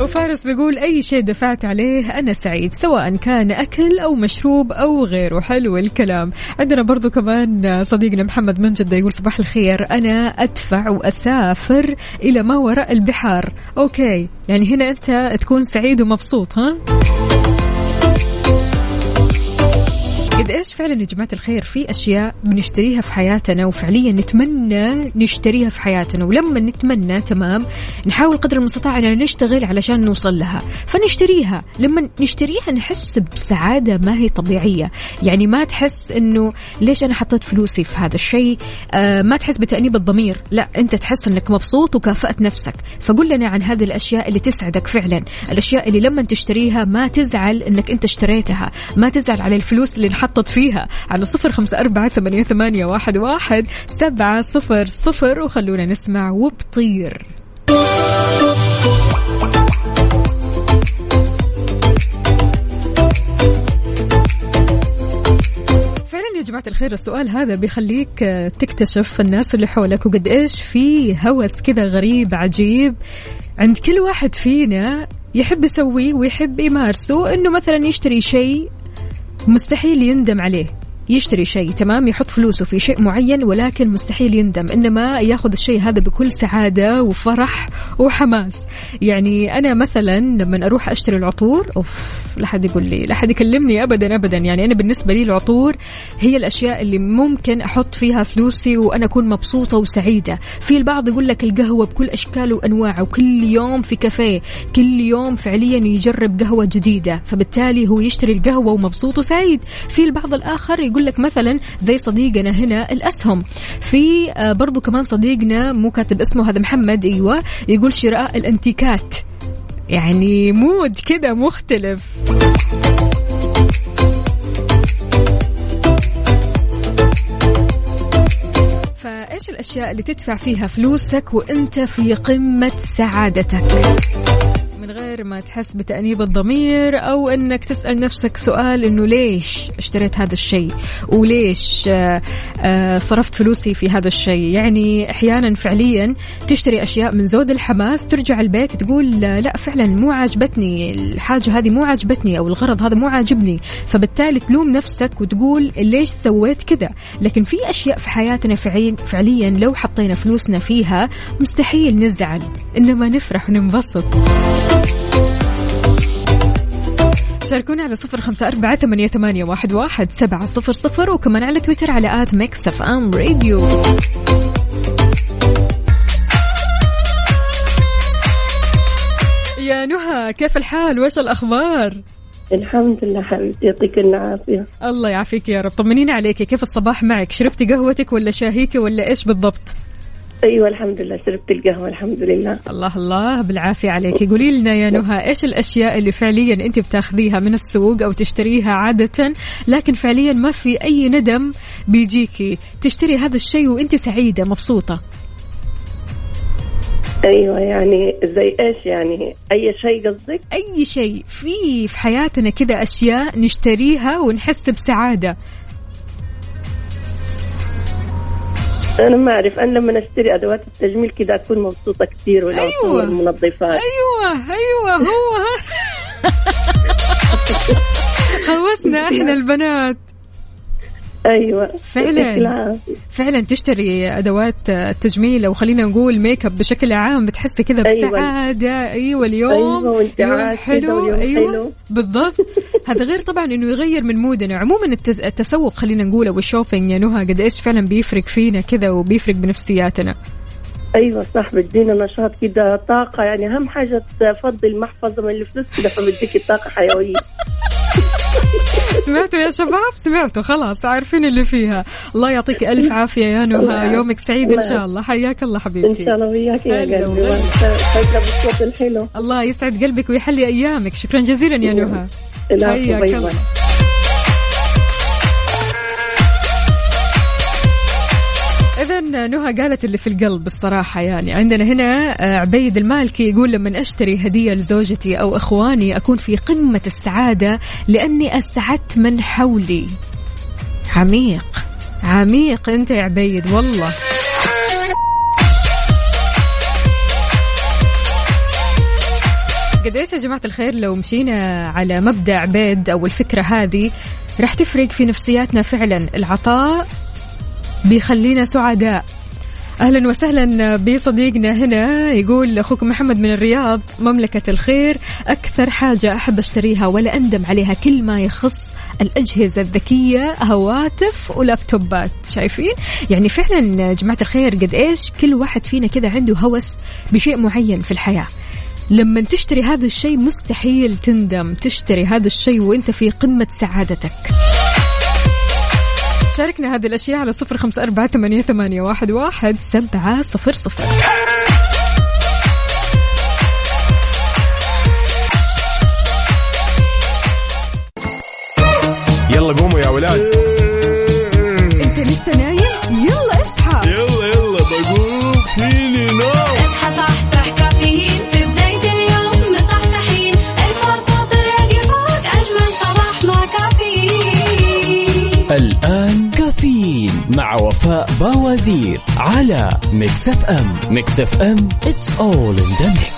وفارس بيقول أي شيء دفعت عليه أنا سعيد سواء كان أكل أو مشروب أو غيره حلو الكلام. عندنا برضو كمان صديقنا محمد من جدة يقول صباح الخير أنا أدفع وأسافر إلى ما وراء البحار. أوكي يعني هنا أنت تكون سعيد ومبسوط ها؟ قد إيش فعلا يا جماعة الخير؟ في أشياء بنشتريها في حياتنا وفعليا نتمنى نشتريها في حياتنا ولما نتمنى تمام نحاول قدر المستطاع ان نشتغل علشان نوصل لها. فنشتريها. لما نشتريها نحس بسعادة ما هي طبيعية. يعني ما تحس إنه ليش أنا حطيت فلوسي في هذا الشيء؟ آه ما تحس بتأنيب الضمير. لا أنت تحس إنك مبسوط وكافأت نفسك. فقل لنا عن هذه الأشياء اللي تسعدك فعلا. الأشياء اللي لما تشتريها ما تزعل إنك أنت اشتريتها. ما تزعل على الفلوس اللي انحطت فيها على صفر خمسة أربعة ثمانية, ثمانية واحد, واحد سبعة صفر صفر. وخلونا نسمع وبطير. فعلا يا جماعة الخير السؤال هذا بيخليك آه، تكتشف الناس اللي حولك وقد إيش في هوس كذا غريب عجيب عند كل واحد فينا يحب يسويه ويحب يمارسه إنه مثلا يشتري شيء مستحيل يندم عليه. يشتري شيء تمام؟ يحط فلوسه في شيء معين ولكن مستحيل يندم إنما ياخذ الشيء هذا بكل سعادة وفرح وحماس. يعني أنا مثلا لما أروح أشتري العطور أوف لا حد يقول لي لا حد يكلمني ابدا ابدا. يعني أنا بالنسبة لي العطور هي الأشياء اللي ممكن أحط فيها فلوسي وأنا أكون مبسوطة وسعيدة. في البعض يقول لك القهوة بكل أشكال وأنواعها وكل يوم في كافيه كل يوم فعليا يجرب قهوة جديدة. فبالتالي هو يشتري القهوة ومبسوط وسعيد. في البعض الآخر يقول لك مثلا زي صديقنا هنا الأسهم. في آه، برضو كمان صديقنا مو كاتب اسمه هذا محمد أيوه يقول شراء الأنتيكات. يعني مود كذا مختلف. فإيش الأشياء اللي تدفع فيها فلوسك وأنت في قمة سعادتك؟ من غير ما تحس بتأنيب الضمير أو أنك تسأل نفسك سؤال أنه ليش اشتريت هذا الشيء؟ وليش آه، آه، صرفت فلوسي في هذا الشيء؟ يعني أحيانا فعليا تشتري أشياء من زود الحماس ترجع البيت تقول آه، لا فعلا مو عاجبتني الحاجة هذه مو عاجبتني أو الغرض هذا مو عاجبني. فبالتالي تلوم نفسك وتقول ليش سويت كذا؟ لكن في أشياء في حياتنا فعليا, فعليا لو حطينا فلوسنا فيها مستحيل نزعل إنما نفرح وننبسط. شاركونا على صفر خمسة أربعة ثمانية, ثمانية واحد, واحد سبعة صفر صفر وكمان على تويتر على at Mix FM Radio. يا نهى كيف الحال؟ وش الأخبار؟ الحمد لله حبيبتي يعطيك العافية. الله يعافيك يا رب. طمنيني عليك كيف الصباح معك؟ شربتي قهوتك ولا شاهيكي ولا إيش بالضبط؟ أيوة الحمد لله. شربت القهوة الحمد لله. الله الله. بالعافية عليك. قولي لنا يا نهى إيش الأشياء اللي فعليا أنت بتاخذيها من السوق أو تشتريها عادة؟ لكن فعليا ما في أي ندم بيجيكي. تشتري هذا الشيء وأنت سعيدة مبسوطة. أيوة يعني زي إيش يعني؟ أي شيء قصدك؟ أي شيء. في في حياتنا كذا أشياء نشتريها ونحس بسعادة. أنا ما أعرف. أنا لما أشتري أدوات التجميل كذا أكون مبسوطة كثير والعطور أيوة. والمنظفات أيوة أيوة هو. هوسنا إحنا البنات. أيوة. فعلاً. فعلا تشتري أدوات التجميل أو خلينا نقول ميك اب بشكل عام بتحسي كذا أيوة. بسعادة. أيوه اليوم أيوة، يوم حلو. أيوه حلو. بالضبط. هذا غير طبعا إنه يغير من mood نا. عموما التسوق خلينا نقول أو ال shopping يا نهى قد إيش فعلا بيفرق فينا كذا وبيفرق بنفسياتنا. أيوة صح بدينا نشاط كذا طاقة يعني أهم حاجة تفضي المحفظة من الفلوس كذا فبديك طاقة حيوية. سمعتوا يا شباب؟ سمعتوا خلاص عارفين اللي فيها. الله يعطيك ألف عافية يا نهى يومك سعيد إن شاء الله. حياك الله إن حبيبتي شاء الله وياك يا قلبي. الحلو الله يسعد قلبك ويحلي أيامك. شكرا جزيلا يا نهى. حياك الله. طبعا نهى قالت اللي في القلب الصراحة يعني. عندنا هنا آه، عبيد المالكي يقول لما أشتري هدية لزوجتي أو إخواني أكون في قمة السعادة لأني أسعدت من حولي. عميق عميق أنت يا عبيد والله. قد إيش يا جماعة الخير لو مشينا على مبدأ عبيد أو الفكرة هذه راح تفرق في نفسياتنا فعلا. العطاء بيخلينا سعداء. أهلا وسهلا بصديقنا هنا. يقول اخوكم محمد من الرياض مملكة الخير أكثر حاجة أحب أشتريها ولا أندم عليها كل ما يخص الأجهزة الذكية هواتف ولابتوبات. شايفين؟ يعني فعلا جماعة الخير قد إيش كل واحد فينا كذا عنده هوس بشيء معين في الحياة. لما تشتري هذا الشيء مستحيل تندم. تشتري هذا الشيء وأنت في قمة سعادتك. شاركنا هذه الأشياء على صفر خمسة أربعة ثمانية, واحد سبعة صفر صفر. يلا قوموا يا ولاد. باوزير على ميكس اف ام. ميكس اف ام it's all in the mix.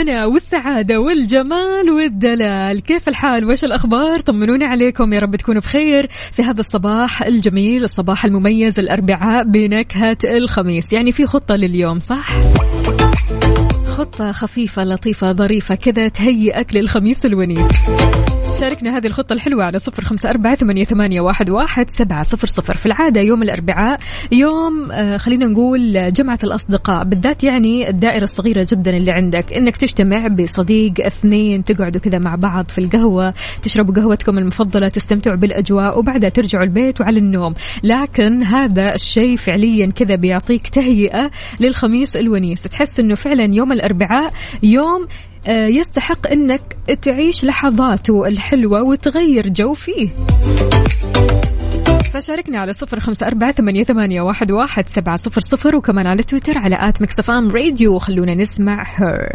الهنا والسعادة والجمال والدلال. كيف الحال؟ وش الأخبار؟ طمنوني عليكم. يا رب تكونوا بخير. في هذا الصباح الجميل الصباح المميز الأربعاء بنكهة الخميس. يعني في خطة لليوم صح؟ خطة خفيفة لطيفة ظريفة كذا تهيئك للخميس الونيس. شاركنا هذه الخطة الحلوة على صفر خمسة أربعة ثمانية, واحد, واحد سبعة صفر صفر. في العادة يوم الأربعاء يوم آه خلينا نقول جمعة الأصدقاء بالذات يعني الدائرة الصغيرة جدا اللي عندك إنك تجتمع بصديق اثنين تقعدوا كذا مع بعض في القهوة تشربوا قهوتكم المفضلة تستمتعوا بالأجواء وبعدها ترجعوا البيت وعلى النوم. لكن هذا الشيء فعليا كذا بيعطيك تهيئة للخميس الونيس. تحس إنه فعلا يوم الأربعاء يوم يستحق إنك تعيش لحظاته الحلوة وتغير جو فيه. فشاركنا على صفر خمسة أربعة ثمانية, ثمانية واحد, واحد سبعة صفر صفر وكمان على تويتر على at Mix FM Radio. وخلونا نسمع here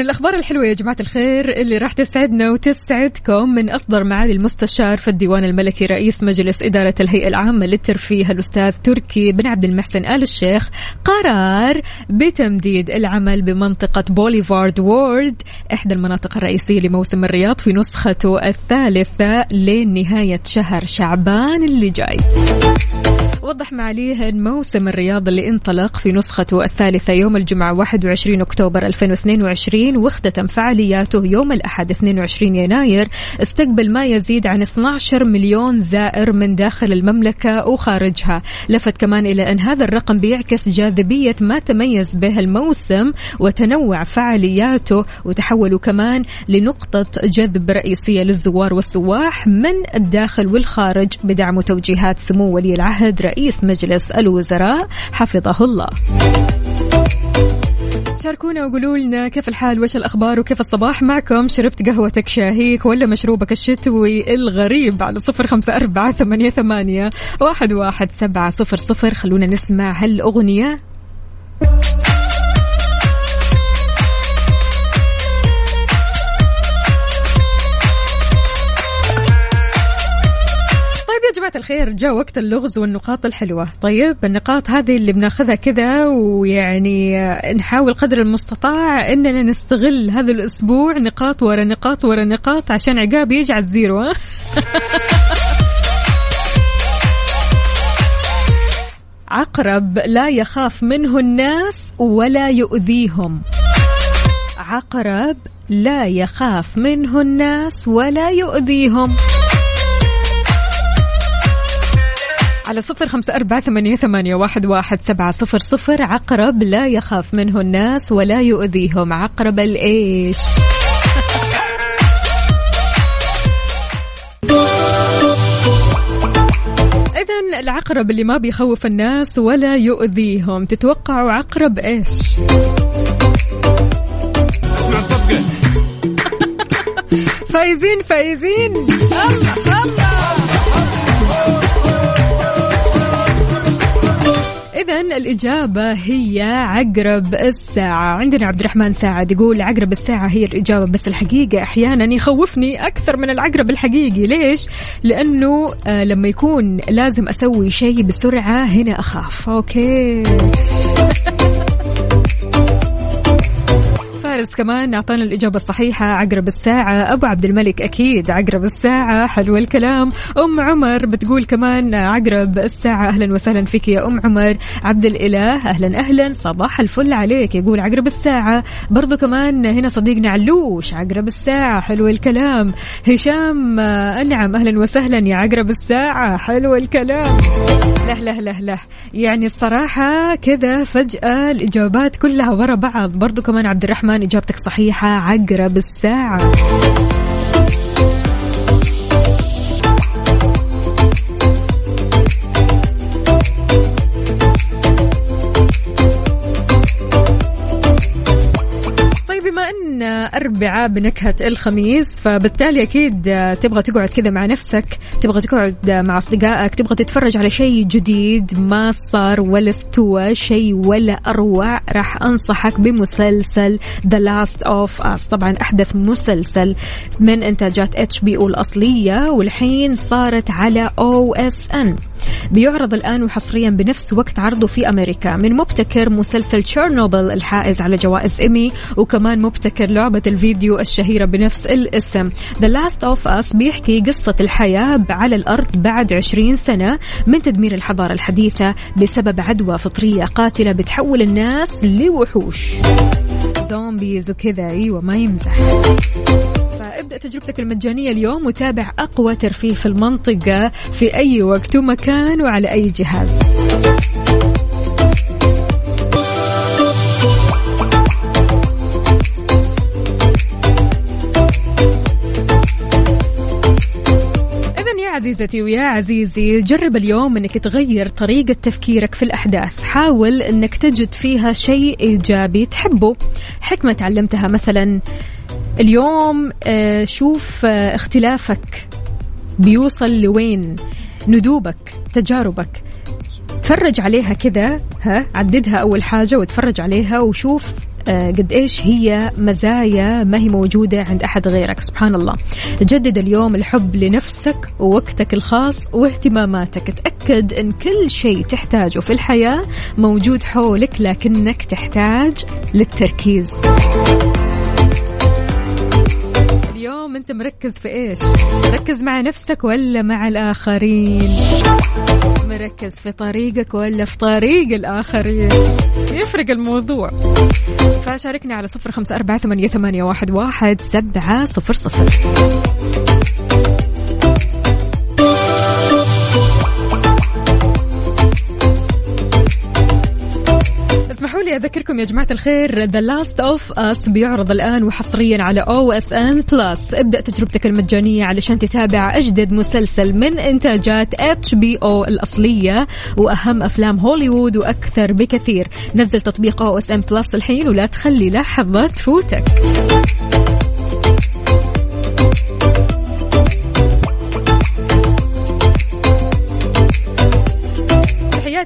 من الأخبار الحلوة يا جماعة الخير اللي راح تسعدنا وتسعدكم من أصدر معالي المستشار في الديوان الملكي رئيس مجلس إدارة الهيئة العامة للترفيه الأستاذ تركي بن عبد المحسن آل الشيخ قرار بتمديد العمل بمنطقة بوليفارد وورد إحدى المناطق الرئيسية لموسم الرياض في نسخته الثالثة لنهاية شهر شعبان اللي جاي. وضح معاليه أن موسم الرياض اللي انطلق في نسخته الثالثة يوم الجمعة 21 أكتوبر 2022 واختتم فعالياته يوم الأحد 22 يناير استقبل ما يزيد عن 12 مليون زائر من داخل المملكة وخارجها. لفت كمان إلى أن هذا الرقم بيعكس جاذبية ما تميز به الموسم وتنوع فعالياته وتحولوا كمان لنقطة جذب رئيسية للزوار والسواح من الداخل والخارج بدعم وتوجيهات سمو ولي العهد رئيس مجلس الوزراء. حفظه الله. شاركونا وقولوا لنا كيف الحال وش الأخبار وكيف الصباح؟ معكم شربت قهوتك شاهيك ولا مشروبك الشتوي الغريب على صفر خمسة أربعة ثمانية, ثمانية واحد, واحد سبعة صفر صفر. خلونا نسمع هالأغنية. جماعة الخير. جاء وقت اللغز والنقاط الحلوة. طيب النقاط هذه اللي بناخذها كذا ويعني نحاول قدر المستطاع إننا نستغل هذا الأسبوع نقاط ورا نقاط ورا نقاط عشان عقاب يجي على الزيرو عقرب لا يخاف منه الناس ولا يؤذيهم. عقرب لا يخاف منه الناس ولا يؤذيهم. على صفر خمسة أربعة ثمانية, ثمانية واحد, واحد سبعة صفر صفر عقرب لا يخاف منه الناس ولا يؤذيهم. عقرب الإيش؟ إذا العقرب اللي ما بيخوف الناس ولا يؤذيهم. تتوقعوا عقرب إيش؟ فايزين فايزين. إذا الإجابة هي عقرب الساعة. عندنا عبد الرحمن ساعد يقول عقرب الساعة هي الإجابة بس الحقيقة أحيانا يخوفني أكثر من العقرب الحقيقي. ليش؟ لأنه آه لما يكون لازم أسوي شيء بسرعة هنا أخاف. أوكي. فارس كمان أعطانا الإجابة الصحيحة عقرب الساعة. أبو عبد الملك أكيد عقرب الساعة. حلو الكلام. أم عمر بتقول كمان عقرب الساعة. أهلا وسهلا فيك يا أم عمر. عبد الإله أهلا أهلا. صباح الفل عليك يقول عقرب الساعة. برضو كمان هنا صديقنا علوش عقرب الساعة. حلو الكلام. هشام أنعم أهلا وسهلا يا عقرب الساعة. حلو الكلام. له له له له. يعني الصراحة كذا فجأة الإجابات كلها ورا بعض. برضو كمان عبد الرحمن إجابتك صحيحة عقرب الساعة. بما ان اربعاء بنكهة الخميس فبالتالي أكيد تبغى تقعد كذا مع نفسك تبغى تقعد مع أصدقائك تبغى تتفرج على شيء جديد ما صار ولا استوى شيء ولا أروع راح أنصحك بمسلسل The Last of Us طبعا أحدث مسلسل من إنتاجات HBO الأصلية والحين صارت على OSN بيعرض الآن وحصريا بنفس وقت عرضه في أمريكا. من مبتكر مسلسل تشيرنوبل الحائز على جوائز إيمي وكمان مبتكر لعبة الفيديو الشهيرة بنفس الاسم. The Last of Us بيحكي قصة الحياة على الأرض بعد 20 سنة من تدمير الحضارة الحديثة بسبب عدوى فطرية قاتلة بتحول الناس لوحوش. زومبيز وكذا. أيوه ما يمزح. فابدأ تجربتك المجانية اليوم وتابع أقوى ترفيه في المنطقة في أي وقت ومكان وعلى أي جهاز. عزيزتي ويا عزيزي جرب اليوم إنك تغير طريقة تفكيرك في الأحداث. حاول إنك تجد فيها شيء إيجابي تحبه. حكمة تعلمتها مثلا اليوم آه، شوف آه، اختلافك بيوصل لوين؟ ندوبك تجاربك. تفرج عليها كذا ها عددها أول حاجة وتفرج عليها وشوف آه، قد إيش هي مزايا ما هي موجودة عند أحد غيرك. سبحان الله. جدد اليوم الحب لنفسك ووقتك الخاص واهتماماتك. تأكد إن كل شيء تحتاجه في الحياة موجود حولك لكنك تحتاج للتركيز. اليوم أنت مركز في إيش؟ مركز مع نفسك ولا مع الآخرين؟ مركز في طريقك ولا في طريق الآخرين؟ يفرق الموضوع. فشاركنا على صفر خمسة أربعة ثمانية, ثمانية واحد, واحد سبعة صفر صفر. اسمحوا لي أذكركم يا جماعة الخير The Last of Us بيعرض الآن وحصريا على OSN Plus ابدأ تجربتك المجانية علشان تتابع أجدد مسلسل من إنتاجات HBO الأصلية وأهم أفلام هوليوود وأكثر بكثير. نزل تطبيق OSN Plus الحين ولا تخلي لحظه تفوتك.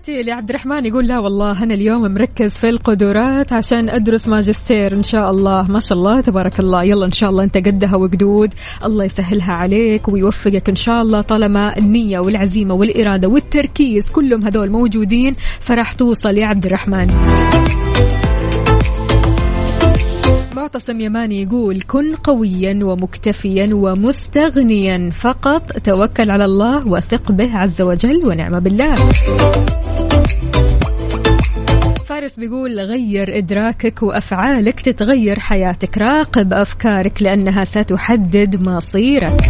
تحياتي لعبد الرحمن يقول لا والله أنا اليوم مركز في القدرات عشان أدرس ماجستير. إن شاء الله. ما شاء الله تبارك الله. يلا إن شاء الله أنت قدها وقدود. الله يسهلها عليك ويوفقك إن شاء الله. طالما النية والعزيمة والإرادة والتركيز كلهم هذول موجودين فراح توصل يا عبد الرحمن. معتصم يماني يقول كن قويا ومكتفيا ومستغنيا فقط توكل على الله وثق به عز وجل ونعم بالله. فارس بيقول غير إدراكك وأفعالك تتغير حياتك راقب أفكارك لأنها ستحدد مصيرك.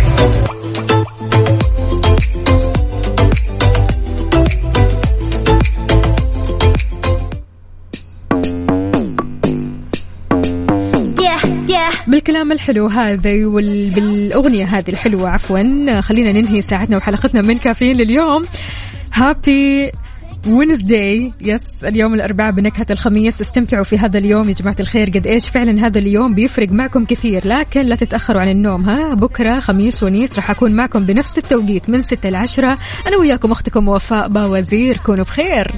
وبالكلام الحلو هذا وبالأغنية هذه الحلوة عفوا. خلينا ننهي ساعتنا وحلقتنا من كافيين لليوم. Happy Wednesday yes اليوم الأربعاء بنكهة الخميس. استمتعوا في هذا اليوم يا جماعة الخير. قد إيش فعلا هذا اليوم بيفرق معكم كثير لكن لا تتأخروا عن النوم ها؟ بكرة خميس ونيس راح أكون معكم بنفس التوقيت من 6 ل 10 أنا وياكم أختكم وفاء باوزير. كونوا بخير.